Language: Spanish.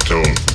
Tone.